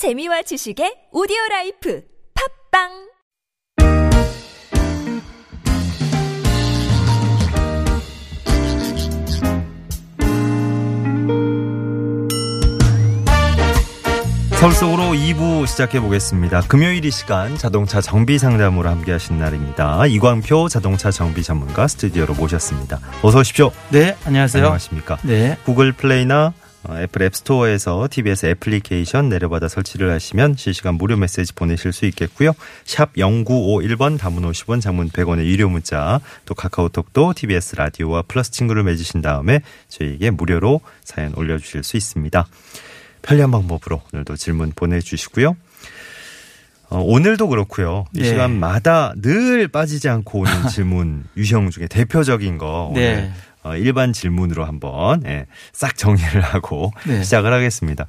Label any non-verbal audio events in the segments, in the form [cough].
재미와 지식의 오디오 라이프 팟빵 서울 속으로 2부 시작해 보겠습니다. 금요일 이 시간 자동차 정비 상담으로 함께 하신 날입니다. 이광표 자동차 정비 전문가 스튜디오로 모셨습니다. 어서 오십시오. 네, 안녕하세요. 안녕하십니까. 네. 구글 플레이나 어, 애플 앱스토어에서 TBS 애플리케이션 내려받아 설치를 하시면 실시간 무료 메시지 보내실 수 있겠고요. 샵 0951번 단문 50원 장문 100원의 유료 문자 또 카카오톡도 TBS 라디오와 플러스 친구를 맺으신 다음에 저희에게 무료로 사연 올려주실 수 있습니다. 편리한 방법으로 오늘도 질문 보내주시고요. 어, 오늘도 그렇고요. 이 네. 시간마다 늘 빠지지 않고 오는 질문 [laughs] 유형 중에 대표적인 거 네. 어, 일반 질문으로 한번 예, 싹 정리를 하고 [laughs] 네. 시작을 하겠습니다.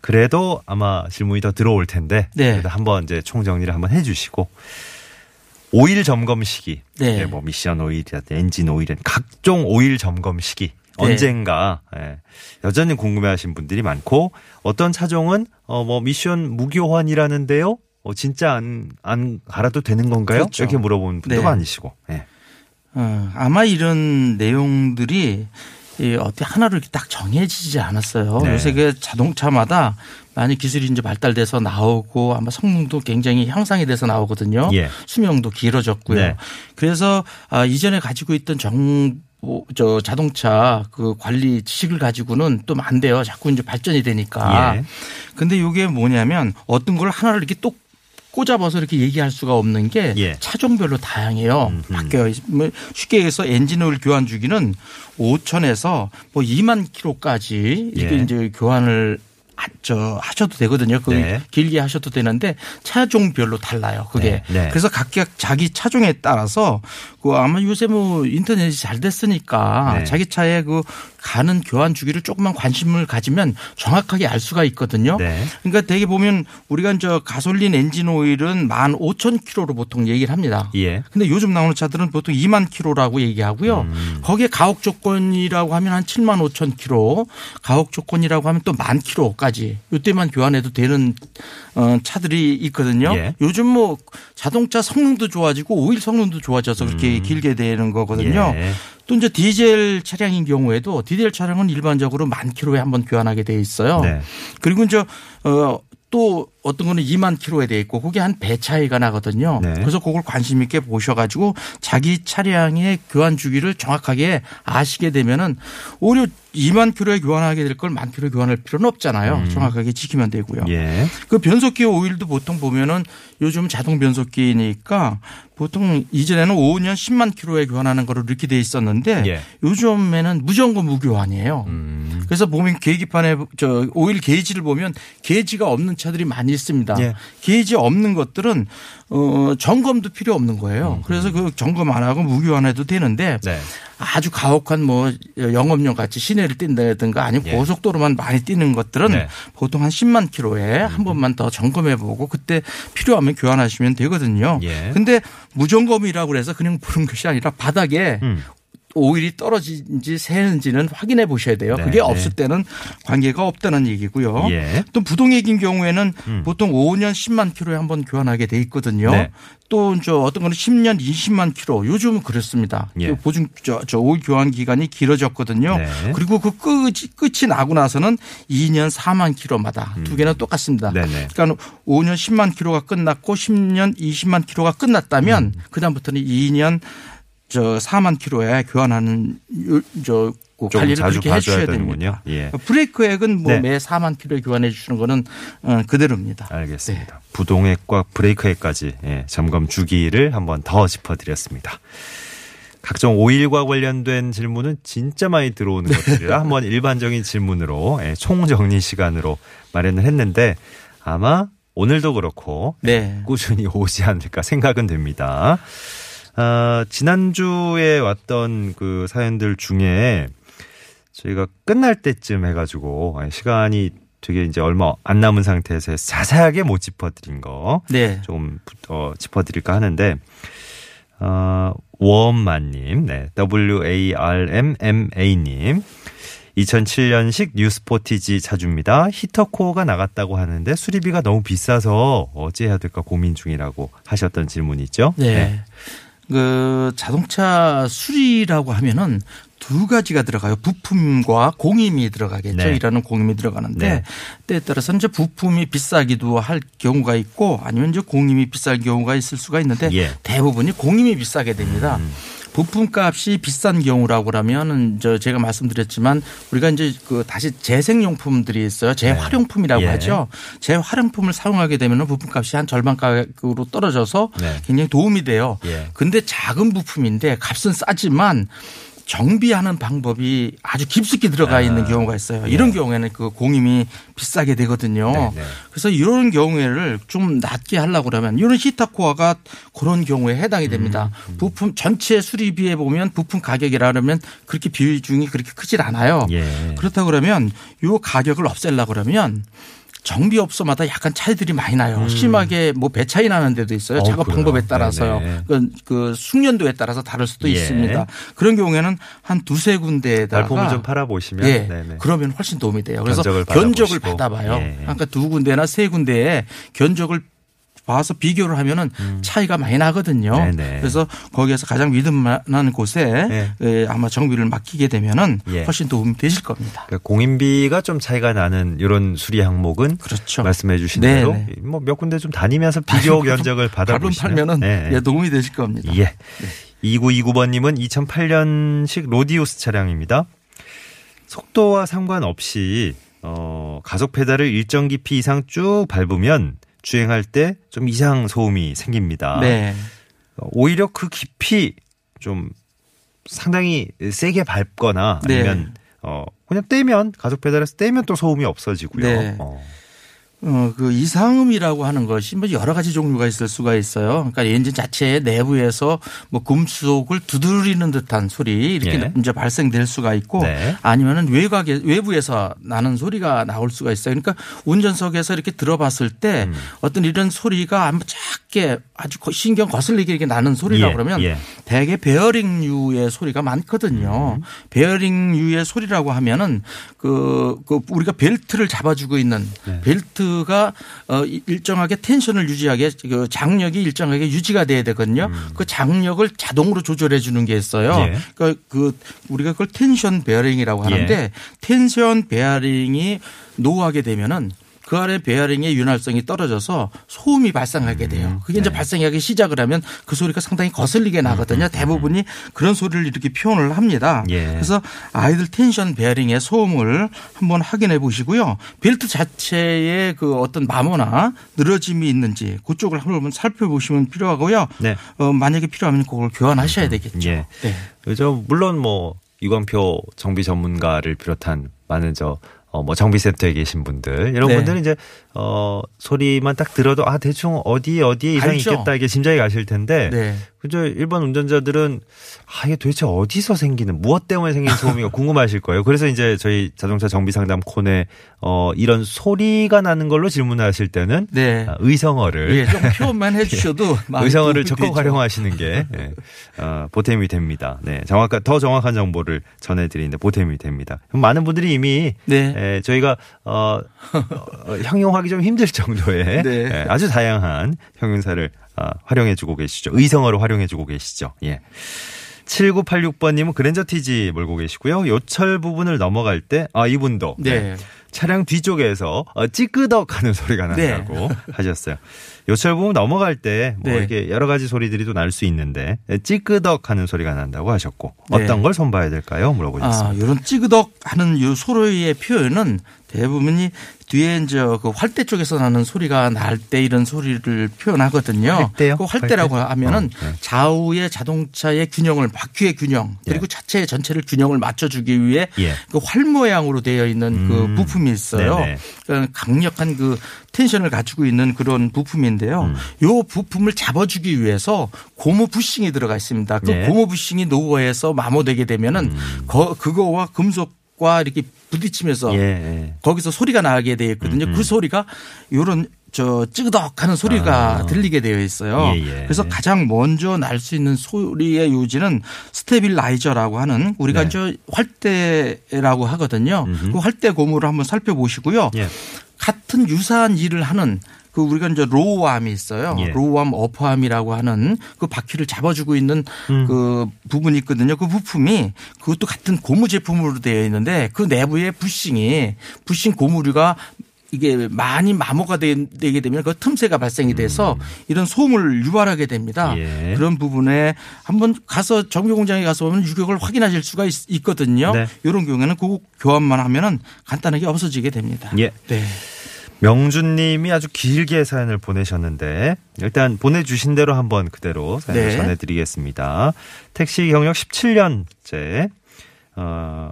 그래도 아마 질문이 더 들어올 텐데 네. 그래도 한번 이제 총 정리를 한번 해주시고 오일 점검 시기, 네. 예, 뭐 미션 오일이라든 엔진 오일은 각종 오일 점검 시기 네. 언젠가 예, 여전히 궁금해하신 분들이 많고 어떤 차종은 어, 뭐 미션 무교환이라는데요. 어, 진짜 안, 안 갈아도 되는 건가요? 그렇죠. 이렇게 물어보는 분도 네. 많으시고. 예. 어, 아마 이런 내용들이 이 어떻게 하나로 이렇게 딱 정해지지 않았어요. 네. 요새 그 자동차마다 많이 기술이 이제 발달돼서 나오고 아마 성능도 굉장히 향상이 돼서 나오거든요. 예. 수명도 길어졌고요. 네. 그래서 아, 이전에 가지고 있던 정보 저 자동차 그 관리 지식을 가지고는 또 안 돼요. 자꾸 이제 발전이 되니까. 예. 근데 이게 뭐냐면 어떤 걸 하나를 이렇게 똑 꼬집어서 이렇게 얘기할 수가 없는 게 예. 차종별로 다양해요. 음흠. 바뀌어요. 뭐 쉽게 얘기해서 엔진 오일 교환 주기는 5천에서 뭐 2만 킬로까지 이게 예. 이제 교환을 하- 저 하셔도 되거든요. 그 네. 길게 하셔도 되는데 차종별로 달라요. 그게 네. 네. 그래서 각각 자기 차종에 따라서 그 아마 요새 뭐 인터넷이 잘 됐으니까 네. 자기 차에 그 가는 교환 주기를 조금만 관심을 가지면 정확하게 알 수가 있거든요. 네. 그러니까 대개 보면 우리가 저 가솔린 엔진 오일은 15,000km로 보통 얘기를 합니다. 예. 근데 요즘 나오는 차들은 보통 2만 킬로라고 얘기하고요. 음. 거기에 가혹 조건이라고 하면 한 7만 5천 킬로, 가혹 조건이라고 하면 또 만 킬로까지 이때만 교환해도 되는 어, 차들이 있거든요. 예. 요즘 뭐 자동차 성능도 좋아지고 오일 성능도 좋아져서 그렇게 길게 되는 거거든요. 음. 예. 또 이제 디젤 차량인 경우에도 디젤 차량은 일반적으로 만 킬로에 한 번 교환하게 돼 있어요. 네. 그리고 이제 어, 또 어떤 거는 2만 킬로에 돼 있고 그게 한 배 차이가 나거든요. 네. 그래서 그걸 관심 있게 보셔가지고 자기 차량의 교환 주기를 정확하게 아시게 되면은 오히려 2만 킬로에 교환하게 될 걸 만 킬로에 교환할 필요는 없잖아요. 정확하게 지키면 되고요. 음. 예. 그 변속기 오일도 보통 보면은 요즘 자동 변속기니까 보통 이전에는 5년 10만 킬로에 교환하는 거로 이렇게 돼 있었는데 예. 요즘에는 무조건 무교환이에요. 음. 그래서 보면 계기판에 저 오일 게이지를 보면 게이지가 없는 차들이 많이 있습니다. 예. 게이지 없는 것들은 어 점검도 필요 없는 거예요. 음. 그래서 그 점검 안 하고 무교환해도 되는데 네. 아주 가혹한 뭐 영업용 같이 시내를 뛴다든가 아니면 예. 고속도로만 많이 뛰는 것들은 네. 음. 보통 한 10만 킬로에 한 번만 더 점검해 보고 그때 필요하면 교환하시면 되거든요. 예. 근데 무점검이라고 그래서 그냥 보는 것이 아니라 바닥에 음. 오일이 떨어진지 새는지는 확인해 보셔야 돼요. 네, 그게 네. 없을 때는 관계가 없다는 얘기고요. 예. 또 부동액인 경우에는 음. 보통 5년 10만 킬로에 한 번 교환하게 돼 있거든요. 네. 또저 어떤 거는 10년 20만 킬로 요즘은 그렇습니다. 예. 그 보증 저, 저 오일 교환 기간이 길어졌거든요. 네. 그리고 그 끝이 끝이 나고 나서는 2년 4만 킬로마다 두 개는 똑같습니다. 음. 네네. 그러니까 5년 10만 킬로가 끝났고 10년 20만 킬로가 끝났다면 음. 그다음부터는 2년 저 4만 킬로에 교환하는 요- 저좀그 관리를 자주 그렇게 봐줘야 해주셔야 되는군요. 예. 브레이크 액은 뭐 네. 매 4만 킬로에 교환해 주시는 거는 어, 그대로입니다. 알겠습니다. 부동액과 브레이크액까지 예, 점검 주기를 한번 더 짚어드렸습니다. 각종 오일과 관련된 질문은 진짜 많이 들어오는 것들이라 한번 일반적인 질문으로 예, 총정리 시간으로 마련을 했는데 아마 오늘도 그렇고 네. 꾸준히 오지 않을까 생각은 됩니다. 아, 지난주에 왔던 그 사연들 중에 저희가 끝날 때쯤 해가지고 시간이 되게 이제 얼마 안 남은 상태에서 자세하게 못 짚어드린 거 네. 좀 어, 짚어드릴까 하는데 어, 워엄마님, 네, W A R M M A 님 2007년식 뉴스포티지 차주입니다. 히터코어가 나갔다고 하는데 수리비가 너무 비싸서 어찌 해야 될까 고민 중이라고 하셨던 질문이 있죠. 네. 그 자동차 수리라고 하면은 두 가지가 들어가요. 부품과 공임이 들어가겠죠. 네. 일하는 공임이 들어가는데 네. 때에 따라서 이제 부품이 비싸기도 할 경우가 있고 아니면 이제 공임이 비쌀 경우가 있을 수가 있는데 예. 음. 대부분이 공임이 비싸게 됩니다. 부품 값이 비싼 경우라고 하면은 저 제가 말씀드렸지만 우리가 이제 그 다시 재생용품들이 있어요. 재활용품이라고 예. 하죠. 재활용품을 사용하게 되면은 부품 값이 한 절반 가격으로 떨어져서 네. 굉장히 도움이 돼요. 예. 근데 작은 부품인데 값은 싸지만 정비하는 방법이 아주 깊숙이 들어가 아. 있는 경우가 있어요. 이런 경우에는 그 공임이 비싸게 되거든요. 네, 네. 그래서 이런 경우에를 좀 낮게 하려고 그러면 이런 히타코어가 그런 경우에 해당이 됩니다. 음, 부품 전체 수리비에 보면 부품 가격이라 그러면 그렇게 비중이 그렇게 크질 않아요. 예. 그렇다 그러면 요 가격을 없애려고 그러면 정비업소마다 약간 차이들이 많이 나요. 심하게 뭐 배 차이 나는 데도 있어요. 음. 어, 작업 그래요? 방법에 따라서요. 네네. 그, 그 숙련도에 따라서 다를 수도 예. 있습니다. 그런 경우에는 한 두세 군데에다가 발품을 좀 팔아보시면 예. 네네. 그러면 훨씬 도움이 돼요. 그래서 견적을 견적을. 받아봐요. 예. 그러니까 두 군데나 세 군데에 견적을 봐서 비교를 하면은 차이가 많이 나거든요. 음. 네네. 그래서 거기에서 가장 믿음만한 곳에 네. 예, 아마 정비를 맡기게 되면은 예. 훨씬 도움이 되실 겁니다. 그러니까 공인비가 좀 차이가 나는 이런 수리 항목은 그렇죠. 말씀해 주신 네, 대로 네. 뭐몇 군데 좀 다니면서 비교 견적을 받아보시면 팔면은 네. 예, 도움이 되실 겁니다. 예. 2929번님은 2008년식 로디우스 차량입니다. 속도와 상관없이 어, 가속 페달을 일정 깊이 이상 쭉 밟으면 주행할 때 좀 이상 소음이 생깁니다. 네. 어, 오히려 그 깊이 좀 상당히 세게 밟거나 네. 아니면 어 그냥 떼면 가속 페달에서 떼면 또 소음이 없어지고요. 네. 어. 어, 그 이상음이라고 하는 것이 뭐 여러 가지 종류가 있을 수가 있어요. 그러니까 엔진 자체의 내부에서 뭐 금속을 두드리는 듯한 소리 이렇게 예. 이제 발생될 수가 있고 네. 아니면은 외곽에 외부에서 나는 소리가 나올 수가 있어요. 그러니까 운전석에서 이렇게 들어봤을 때 음. 어떤 이런 소리가 아무 작게 아주 거- 신경 거슬리게 이렇게 나는 소리라 예, 그러면 예. 대개 베어링류의 소리가 많거든요. 음. 베어링류의 소리라고 하면은 그, 그 우리가 벨트를 잡아주고 있는 네. 벨트 가어 일정하게 텐션을 유지하게 그 장력이 일정하게 유지가 돼야 되거든요. 그 장력을 자동으로 조절해 주는 게 있어요. 음. 예. 그러니까 그 우리가 그걸 텐션 베어링이라고 하는데 예. 텐션 베어링이 노후하게 되면은 그 아래 베어링의 윤활성이 떨어져서 소음이 발생하게 돼요. 그게 이제 네. 발생하기 시작을 하면 그 소리가 상당히 거슬리게 나거든요. 대부분이 그런 소리를 이렇게 표현을 합니다. 예. 그래서 idle tension 베어링의 소음을 한번 확인해 보시고요. 벨트 자체에 그 어떤 마모나 늘어짐이 있는지 그쪽을 한번 살펴보시면 필요하고요. 네. 어, 만약에 필요하면 그걸 교환하셔야 되겠죠. 예. 네. 그죠. 물론 뭐 이광표 정비 전문가를 비롯한 많은 저 어, 뭐 정비센터에 계신 분들 이런 네. 분들은 이제 어 소리만 딱 들어도 아 대충 어디 어디에 이상이 알죠. 있겠다 이게 짐작이 가실 텐데 네. 그죠 일반 운전자들은 아 이게 도대체 어디서 생기는 무엇 때문에 생긴 소음이가 궁금하실 거예요. 그래서 이제 저희 자동차 정비 상담 콘에 어 이런 소리가 나는 걸로 질문하실 때는 네. 아, 의성어를 예, 좀 표현만 해 주셔도 [laughs] 마음이 의성어를 적극. 활용하시는 게 예, 어, 보탬이 됩니다. 네, 정확한 더 정확한 정보를 전해드리는데 보탬이 됩니다. 많은 분들이 이미 네. 예, 저희가 어, 어, 형용하기 좀 힘들 정도의 네. 예, 아주 다양한 형용사를 어, 활용해주고 계시죠. 의성어로 활용해주고 계시죠. 예. 7986번님은 그랜저 TG 몰고 계시고요. 요철 부분을 넘어갈 때, 아, 이분도. 네. 차량 뒤쪽에서 어, 찌끄덕 하는 소리가 난다고 [laughs] 하셨어요. 요철 부분 넘어갈 때 뭐 네. 이렇게 여러 가지 소리들이 또 날 수 있는데 찌끄덕 하는 소리가 난다고 하셨고 네. 어떤 걸 손봐야 될까요? 물어보셨습니다. 아, 이런 찌그덕 하는 요 소리의 표현은 대부분이 뒤에 이제 그 활대 쪽에서 나는 소리가 날 때 이런 소리를 표현하거든요. 활대요? 그 활대라고 활대? 하면은 어, 네. 좌우의 자동차의 균형을 바퀴의 균형 그리고 자체 전체를 균형을 맞춰주기 위해 예. 그활 모양으로 되어 있는 그 음. 부품이 있어요. 네네. 그러니까 강력한 그 tension을 가지고 있는 그런 부품인데요. 음. 요 부품을 잡아주기 위해서 고무 부싱이 들어가 있습니다. 그 네. 고무 부싱이 노후해서 마모되게 되면은 음. 거- 그거와 금속 과 이렇게 부딪히면서 예, 예. 거기서 소리가 나게 되어 있거든요. 음, 음. 그 소리가 요런 저 찌그덕하는 소리가 아. 들리게 되어 있어요. 예, 예. 그래서 가장 먼저 날 수 있는 소리의 요지는 stabilizer라고 하는 우리가 네. 이제 활대라고 하거든요. 음흠. 그 활대 고무를 한번 살펴보시고요. 예. 같은 유사한 일을 하는 그 우리가 이제 lower arm이 있어요. 예. lower arm upper arm이라고 하는 그 바퀴를 잡아주고 있는 음. 그 부분이 있거든요. 그 부품이 그것도 같은 고무 제품으로 되어 있는데 그 내부에 부싱이 부싱 고무류가 이게 많이 마모가 되- 되게 되면 그 틈새가 발생이 돼서 이런 소음을 유발하게 됩니다. 음. 예. 그런 부분에 한번 가서 정비 공장에 가서 보면 유격을 확인하실 수가 있, 거든요 네. 이런 경우에는 그 교환만 하면은 간단하게 없어지게 됩니다. 예. 네. 명준님이 아주 길게 사연을 보내셨는데 일단 보내주신 대로 한번 그대로 사연을 네. 전해드리겠습니다. 택시 경력 17년째 어,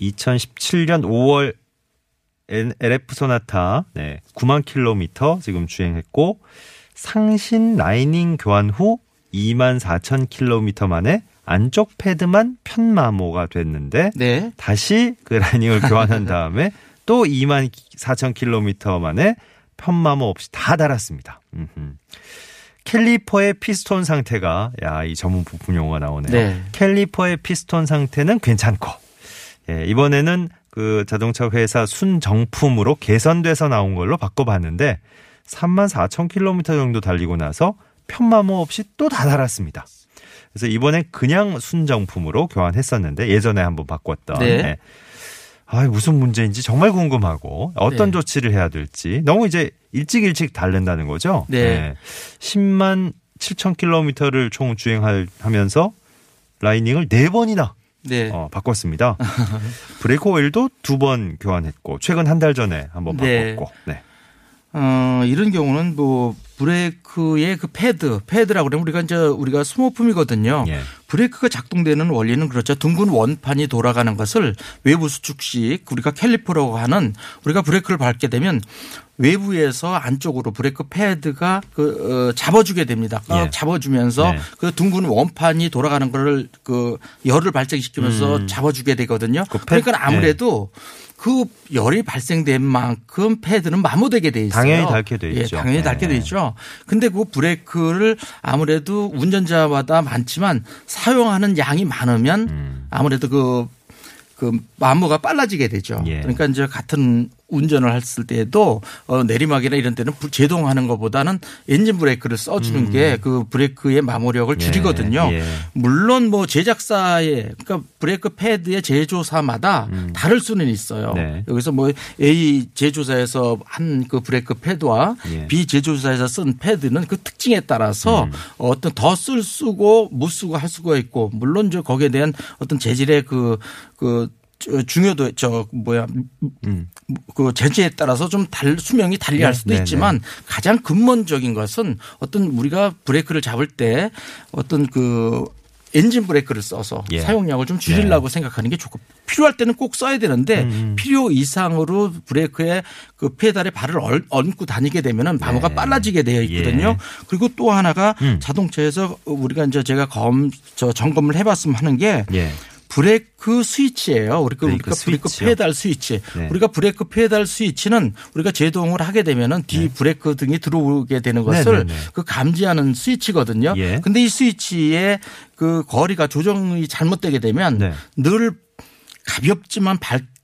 2017년 5월 LF 소나타 네, 9만 킬로미터 지금 주행했고 상신 라이닝 교환 후 2만 4천 킬로미터 만에 안쪽 패드만 편마모가 됐는데 네. 다시 그 라이닝을 교환한 다음에 또 2만 4천 킬로미터 만에 편마모 없이 다 닳았습니다. 음흠. caliper의 피스톤 상태가 야 이 전문 부품 용어가 나오네요. 네. caliper의 피스톤 상태는 괜찮고 예, 이번에는 그 자동차 회사 순정품으로 개선돼서 나온 걸로 바꿔봤는데 3만 4천 킬로미터 정도 달리고 나서 편마모 없이 또 다 닳았습니다. 그래서 이번엔 그냥 순정품으로 교환했었는데 예전에 한번 바꿨던 네. 예. 아, 무슨 문제인지 정말 궁금하고 어떤 네. 조치를 해야 될지 너무 이제 일찍 일찍 달랜다는 거죠. 네. 10만 7천 킬로미터를 총 주행하면서 라이닝을 네 번이나 네. 어, 바꿨습니다. [laughs] 브레이크 오일도 두 번 교환했고 최근 한 달 전에 한번 네. 바꿨고. 네. 어, 이런 경우는 뭐 브레이크의 그 패드, 패드라고 그러면 우리가 이제 우리가 소모품이거든요. 예. 브레이크가 작동되는 원리는 그렇죠. 둥근 원판이 돌아가는 것을 외부 수축식 우리가 캘리퍼라고 하는 우리가 브레이크를 밟게 되면 외부에서 안쪽으로 브레이크 패드가 그 어, 잡아주게 됩니다. 꽉 예. 잡아주면서 네. 그 둥근 원판이 돌아가는 거를 그 열을 발생시키면서 잡아주게 되거든요. 음. 그 패- 그러니까 아무래도 그 열이 발생된 만큼 패드는 마모되게 돼 있어요. 당연히 닳게 돼 예, 있죠. 당연히 닳게 네. 돼 있죠. 근데 그 브레이크를 아무래도 운전자마다 많지만 사용하는 양이 많으면 음. 아무래도 그, 그 마모가 빨라지게 되죠. 예. 그러니까 이제 같은 운전을 했을 때에도 어, 내리막이나 이런 때는 부- 제동하는 것보다는 엔진 브레이크를 써주는 게그 브레이크의 마모력을 음. 예, 줄이거든요. 예. 물론 뭐 제작사의 그러니까 브레이크 패드의 제조사마다 다를 수는 있어요. 음. 네. 여기서 뭐 A 제조사에서 한 그 브레이크 패드와 예. B 제조사에서 쓴 패드는 그 특징에 따라서 음. 어떤 더 쓸 쓰고 못 쓰고 할 수가 있고 물론 저 거기에 대한 어떤 재질의 그그 중요도 저 뭐야 음. 그 재질에 따라서 좀 달, 수명이 달리할 네, 수도 네, 있지만 가장 근본적인 것은 어떤 우리가 브레이크를 잡을 때 어떤 그 엔진 브레이크를 써서 예. 사용량을 좀 줄이려고 생각하는 게 좋고 필요할 때는 꼭 써야 되는데 음, 필요 이상으로 브레이크에 그 페달에 발을 얼- 얹고 다니게 되면은 마모가 네. 빨라지게 되어 있거든요. 예. 그리고 또 하나가 음. 자동차에서 우리가 이제 제가 검, 저 점검을 해봤으면 하는 게 예. 브레이크 스위치예요. 우리가 브레이크 우리가 브레이크? 페달 스위치. 네. 우리가 브레이크 페달 스위치는 우리가 제동을 하게 되면은 뒤 브레이크 등이 들어오게 되는 것을 네, 네, 네. 그 감지하는 스위치거든요. 예. 근데 이 스위치의 그 거리가 조정이 잘못되게 되면 네. 늘 가볍지만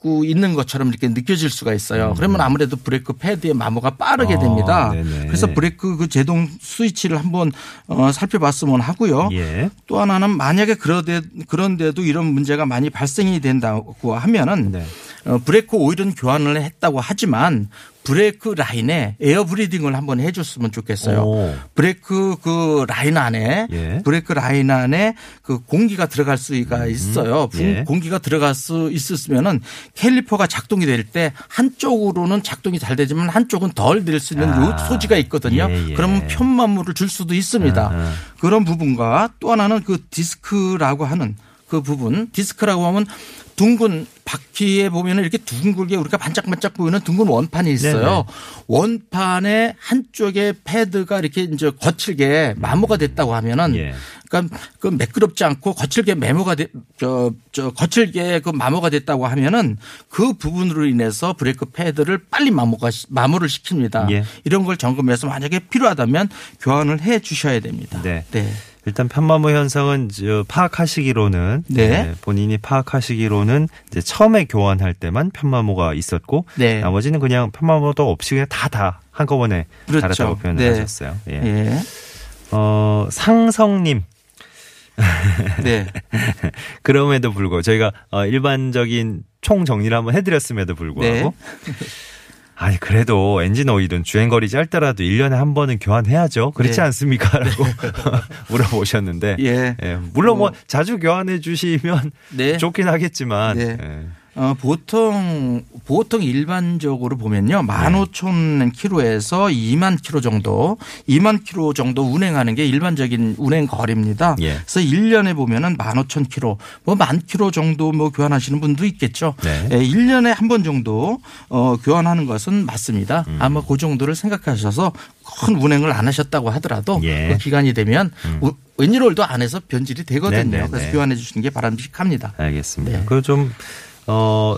밟고 있는 것처럼 이렇게 느껴질 수가 있어요. 그러면 아무래도 브레이크 패드의 마모가 빠르게 음. 아, 됩니다. 네네. 그래서 브레이크 그 제동 스위치를 한번 어, 살펴봤으면 하고요. 예. 또 하나는 만약에 그러데 그런데도 이런 문제가 많이 발생이 된다고 하면은 네. 어, 브레이크 오일은 교환을 했다고 하지만 브레이크 라인에 air bleeding을 한번 해줬으면 좋겠어요. 오. 브레이크 그 라인 안에 예. 브레이크 라인 안에 그 공기가 들어갈 수가 있어요. 분- 예. 공기가 들어갈 수 있었으면은 caliper가 작동이 될 때 한쪽으로는 작동이 잘 되지만 한쪽은 덜 될 수 있는 아. 요 소지가 있거든요. 예, 예. 그러면 편마모를 줄 수도 있습니다. 아하. 그런 부분과 또 하나는 그 디스크라고 하는 그 부분 디스크라고 하면 둥근 바퀴에 보면은 이렇게 둥글게 우리가 반짝반짝 보이는 둥근 원판이 있어요. 네네. 원판에 한쪽에 패드가 이렇게 이제 거칠게 마모가 됐다고 하면은 예. 그러니까 그 매끄럽지 않고 거칠게 메모가 돼, 저, 저 거칠게 그 마모가 됐다고 하면은 그 부분으로 인해서 브레이크 패드를 빨리 마모가 시- 마모를 시킵니다. 예. 이런 걸 점검해서 만약에 필요하다면 교환을 해 주셔야 됩니다. 네. 네. 일단 편마모 현상은 저 파악하시기로는 네. 본인이 파악하시기로는 이제 처음에 교환할 때만 편마모가 있었고 네. 나머지는 그냥 편마모도 없이 그냥 다 다 한꺼번에 그렇죠. 달았다고 표현을 네. 하셨어요. 예. 예. 어, 상성님 [laughs] 네. [laughs] 그럼에도 불구하고 저희가 어, 일반적인 총 정리를 한번 해드렸음에도 불구하고 네. [laughs] 아니 그래도 엔진 오일은 주행 거리 짧더라도 1년에 한 번은 교환해야죠. 그렇지 네. 않습니까? 라고 물어보셨는데 예. 예, 물론 뭐 자주 교환해 주시면 네. 좋긴 하겠지만 네. 예. 어, 보통, 보통 일반적으로 보면요. 네. 15,000km에서 2만 km 정도, 2만 km 정도 운행하는 게 일반적인 운행 거리입니다. 예. 그래서 1년에 보면은 15,000km, 뭐만 km 정도 뭐 교환하시는 분도 있겠죠. 네. 예, 1년에 한번 정도 어, 교환하는 것은 맞습니다. 음. 아마 그 정도를 생각하셔서 큰 운행을 안 하셨다고 하더라도 예. 음. 그 기간이 되면 우- 웬일월도 안에서 변질이 되거든요. 네, 네, 그래서 네. 교환해 주시는 게 바람직합니다. 알겠습니다. 네. 그 좀, 어,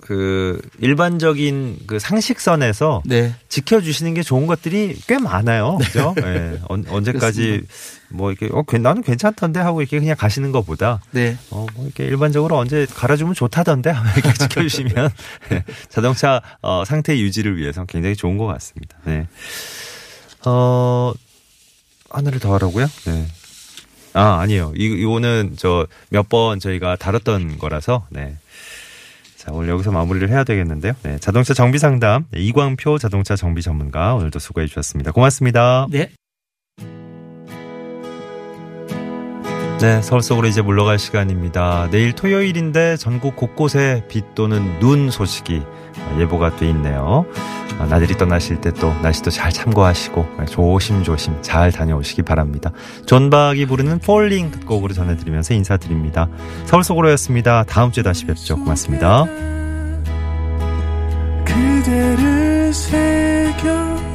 그, 일반적인 그 상식선에서 네. 지켜주시는 게 좋은 것들이 꽤 많아요. 그죠? [laughs] 예. 언, 언제까지 뭐 이렇게, 어, 괜- 나는 괜찮던데 하고 이렇게 그냥 가시는 것보다 네. 어, 뭐 이렇게 일반적으로 언제 갈아주면 좋다던데 이렇게 [laughs] 지켜주시면 예, 자동차 어, 상태 유지를 위해서 굉장히 좋은 것 같습니다. 네. 어, 하나를 더 하라고요? 네. 아, 아니에요. 이, 이거는 저 몇 번 저희가 다뤘던 거라서, 네. 자, 오늘 여기서 마무리를 해야 되겠는데요. 네. 자동차 정비 상담, 네, 이광표 자동차 정비 전문가 오늘도 수고해 주셨습니다. 고맙습니다. 네. 네, 서울 속으로 이제 물러갈 시간입니다. 내일 토요일인데 전국 곳곳에 비 또는 눈 소식이 예보가 돼 있네요. 어, 나들이 떠나실 때 또 날씨도 잘 참고하시고 조심조심 잘 다녀오시기 바랍니다. 존박이 부르는 Falling 끝곡으로 전해드리면서 인사드립니다. 서울 속으로였습니다. 다음 주에 다시 뵙죠. 고맙습니다. 그대를 새겨놓고